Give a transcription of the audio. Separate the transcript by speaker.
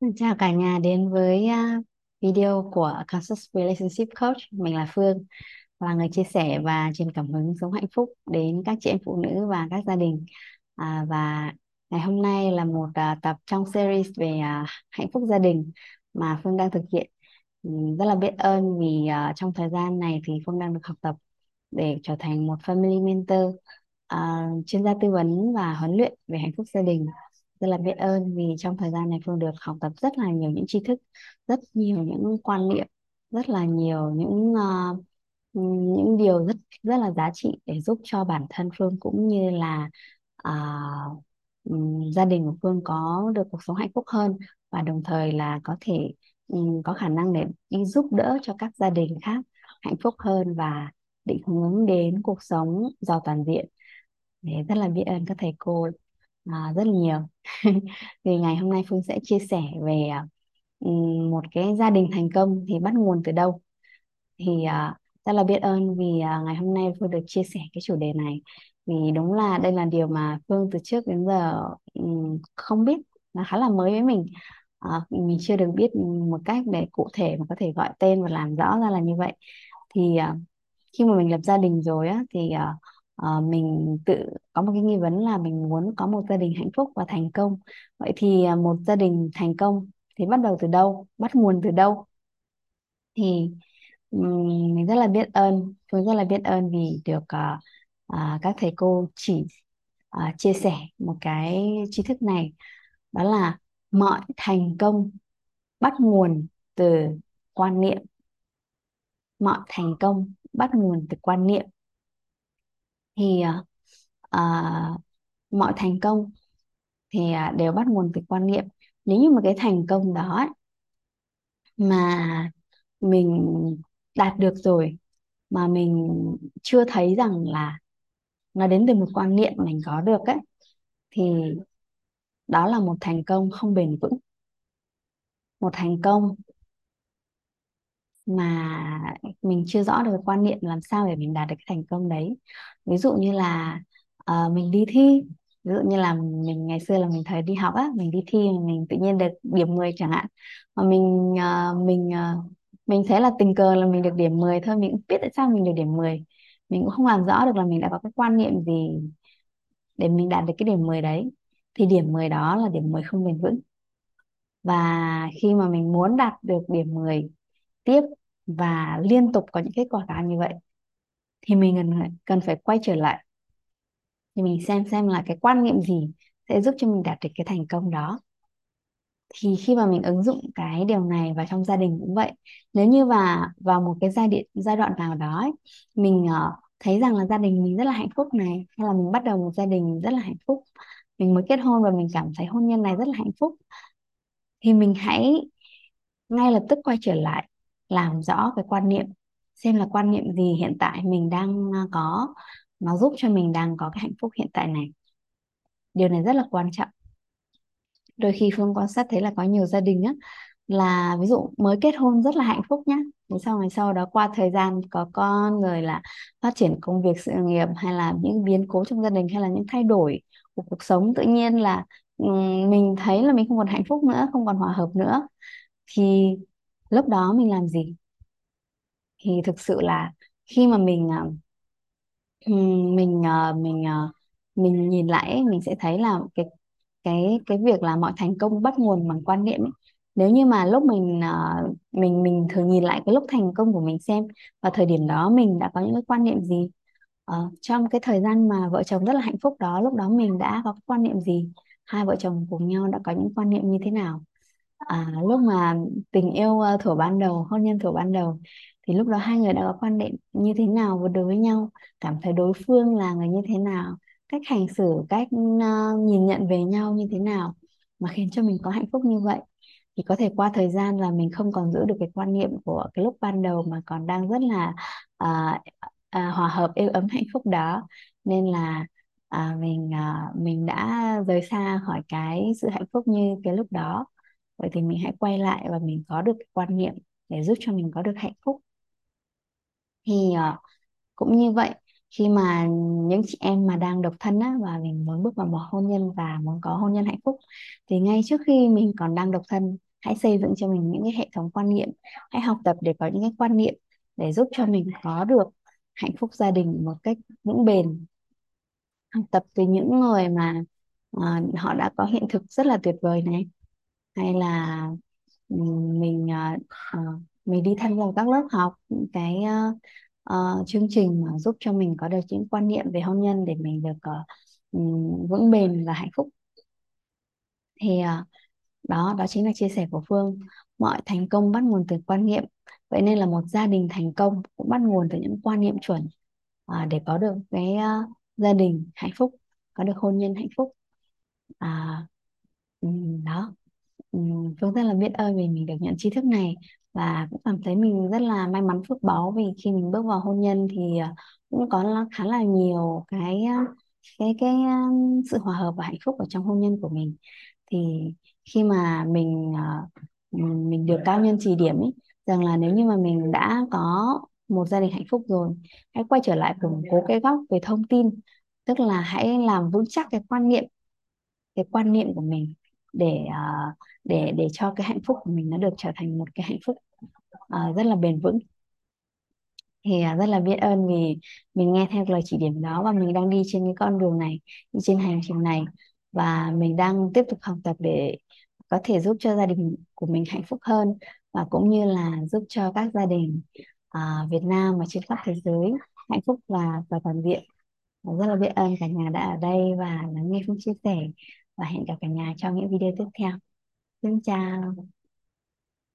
Speaker 1: Xin Chào cả nhà đến với à, video của Conscious Relationship Coach. Mình là Phương, là người chia sẻ và truyền cảm hứng sống hạnh phúc đến các chị em phụ nữ và các gia đình. À, và ngày hôm nay là một à, tập trong series về à, hạnh phúc gia đình mà Phương đang thực hiện. Rất là biết ơn vì à, trong thời gian này thì Phương đang được học tập để trở thành một family mentor, à, chuyên gia tư vấn và huấn luyện về hạnh phúc gia đình rất là biết ơn vì trong thời gian này Phương được học tập rất là nhiều những tri thức, rất nhiều những quan niệm, rất là nhiều những uh, những điều rất rất là giá trị để giúp cho bản thân Phương cũng như là uh, gia đình của Phương có được cuộc sống hạnh phúc hơn và đồng thời là có thể um, có khả năng để đi giúp đỡ cho các gia đình khác hạnh phúc hơn và định hướng đến cuộc sống giàu toàn diện. Để rất là biết ơn các thầy cô à, rất là nhiều. Thì ngày hôm nay Phương sẽ chia sẻ về à, một cái gia đình thành công thì bắt nguồn từ đâu. Thì uh, rất là biết ơn vì uh, ngày hôm nay Phương được chia sẻ cái chủ đề này. Vì đúng là đây là điều mà Phương từ trước đến giờ um, không biết, là khá là mới với mình. À, mình chưa được biết một cách để cụ thể mà có thể gọi tên và làm rõ ra là như vậy. Thì à, khi mà mình lập gia đình rồi á thì à, uh, mình tự có một cái nghi vấn là mình muốn có một gia đình hạnh phúc và thành công. Vậy thì uh, một gia đình thành công thì bắt đầu từ đâu? Bắt nguồn từ đâu? Thì um, mình rất là biết ơn, tôi rất là biết ơn vì được uh, uh, các thầy cô chỉ uh, chia sẻ một cái tri thức này. Đó là mọi thành công bắt nguồn từ quan niệm. Mọi thành công bắt nguồn từ quan niệm. Thì uh, mọi thành công thì uh, đều bắt nguồn từ quan niệm. Nếu như mà cái thành công đó ấy, mà mình đạt được rồi mà mình chưa thấy rằng là nó đến từ một quan niệm mình có được ấy thì đó là một thành công không bền vững. Một thành công mà mình chưa rõ được cái quan niệm làm sao để mình đạt được cái thành công đấy. Ví dụ như là uh, mình đi thi ví dụ như là mình ngày xưa là mình thời đi học á mình đi thi mình tự nhiên được điểm 10 chẳng hạn. Mà mình uh, mình uh, mình thấy là tình cờ là mình được điểm 10 thôi mình cũng biết tại sao mình được điểm mười. Mình cũng không làm rõ được là mình đã có cái quan niệm gì để mình đạt được cái điểm 10 đấy. Thì điểm 10 đó là điểm 10 không bền vững. Và khi mà mình muốn đạt được điểm 10 tiếp và liên tục có những kết quả cao như vậy thì mình cần cần phải quay trở lại. Thì mình xem xem là cái quan niệm gì sẽ giúp cho mình đạt được cái thành công đó. Thì khi mà mình ứng dụng cái điều này vào trong gia đình cũng vậy. Nếu như và vào một cái giai đoạn giai đoạn nào đó ấy, mình ờ, thấy rằng là gia đình mình rất là hạnh phúc này hay là mình bắt đầu một gia đình rất là hạnh phúc mình mới kết hôn và mình cảm thấy hôn nhân này rất là hạnh phúc thì mình hãy ngay lập tức quay trở lại làm rõ cái quan niệm, xem là quan niệm gì hiện tại mình đang à, có, nó giúp cho mình đang có cái hạnh phúc hiện tại này. Điều này rất là quan trọng. Đôi khi Phương quan sát thấy là có nhiều gia đình á, là ví dụ mới kết hôn rất là hạnh phúc nhá, thế sau ngày sau đó qua thời gian có con rồi là phát triển công việc, sự nghiệp hay là những biến cố trong gia đình hay là những thay đổi của cuộc sống, tự nhiên là mình thấy là mình không còn hạnh phúc nữa, không còn hòa hợp nữa. Thì lúc đó mình làm gì? Thì thực sự là khi mà mình à, mình ờ, mình ờ, mình nhìn lại ấy, mình sẽ thấy là cái cái cái việc là mọi thành công bắt nguồn bằng quan niệm ấy. Nếu như mà lúc mình ờ, mình mình thường nhìn lại cái lúc thành công của mình xem vào thời điểm đó mình đã có những cái quan niệm gì? Ờ, trong cái thời gian mà vợ chồng rất là hạnh phúc đó lúc đó mình đã có cái quan niệm gì? Hai vợ chồng cùng nhau đã có những quan niệm như thế nào? À, lúc mà tình yêu à, thuở ban đầu hôn nhân thuở ban đầu thì lúc đó hai người đã có quan điểm như thế nào đối với nhau? Cảm thấy đối phương là người như thế nào? Cách hành xử cách ờ, nhìn nhận về nhau như thế nào mà khiến cho mình có hạnh phúc như vậy? Thì có thể qua thời gian là mình không còn giữ được cái quan niệm của cái lúc ban đầu mà còn đang rất là à, à, hòa hợp êm ấm hạnh phúc đó. Nên là à, mình à, mình đã rời xa khỏi cái sự hạnh phúc như cái lúc đó vậy thì mình hãy quay lại và mình có được quan niệm để giúp cho mình có được hạnh phúc. Thì ờ, cũng như vậy khi mà những chị em mà đang độc thân á và mình muốn bước vào một hôn nhân và muốn có hôn nhân hạnh phúc thì ngay trước khi mình còn đang độc thân hãy xây dựng cho mình những cái hệ thống quan niệm. Hãy học tập để có những cái quan niệm để giúp cho mình có được hạnh phúc gia đình một cách vững bền. Học tập từ những người mà uh, họ đã có hiện thực rất là tuyệt vời này hay là ừ, mình uh, mình đi tham gia các lớp học cái uh, uh, chương trình mà giúp cho mình có được những quan niệm về hôn nhân để mình được uh, vững bền và hạnh phúc. Thì uh, đó đó chính là chia sẻ của Phương. Mọi thành công bắt nguồn từ quan niệm. Vậy nên là một gia đình thành công cũng bắt nguồn từ những quan niệm chuẩn à, để có được cái uh, gia đình hạnh phúc có được hôn nhân hạnh phúc. À, Ừm, rất là biết ơn vì mình được nhận tri thức này. Và cũng cảm thấy mình rất là may mắn phước báu vì khi mình bước vào hôn nhân thì ờ, cũng có khá là nhiều cái ờ, cái cái ờ, sự hòa hợp và hạnh phúc ở trong hôn nhân của mình. Thì khi mà mình mình được cao nhân chỉ điểm ấy rằng là nếu như mà mình đã có một gia đình hạnh phúc rồi hãy quay trở lại củng cố cái góc về thông tin tức là hãy làm vững chắc cái quan niệm cái quan niệm của mình để à, để để cho cái hạnh phúc của mình nó được trở thành một cái hạnh phúc à, rất là bền vững. Thì à, rất là biết ơn vì mình nghe theo lời chỉ điểm đó và mình đang đi trên cái con đường này đi trên hành trình này. Và mình đang tiếp tục học tập để có thể giúp cho gia đình của mình hạnh phúc hơn và cũng như là giúp cho các gia đình à, Việt Nam và trên khắp thế giới hạnh phúc và và toàn diện. Rất là biết ơn cả nhà đã ở đây và lắng nghe Phương chia sẻ và hẹn gặp cả nhà trong những video tiếp theo. Xin chào.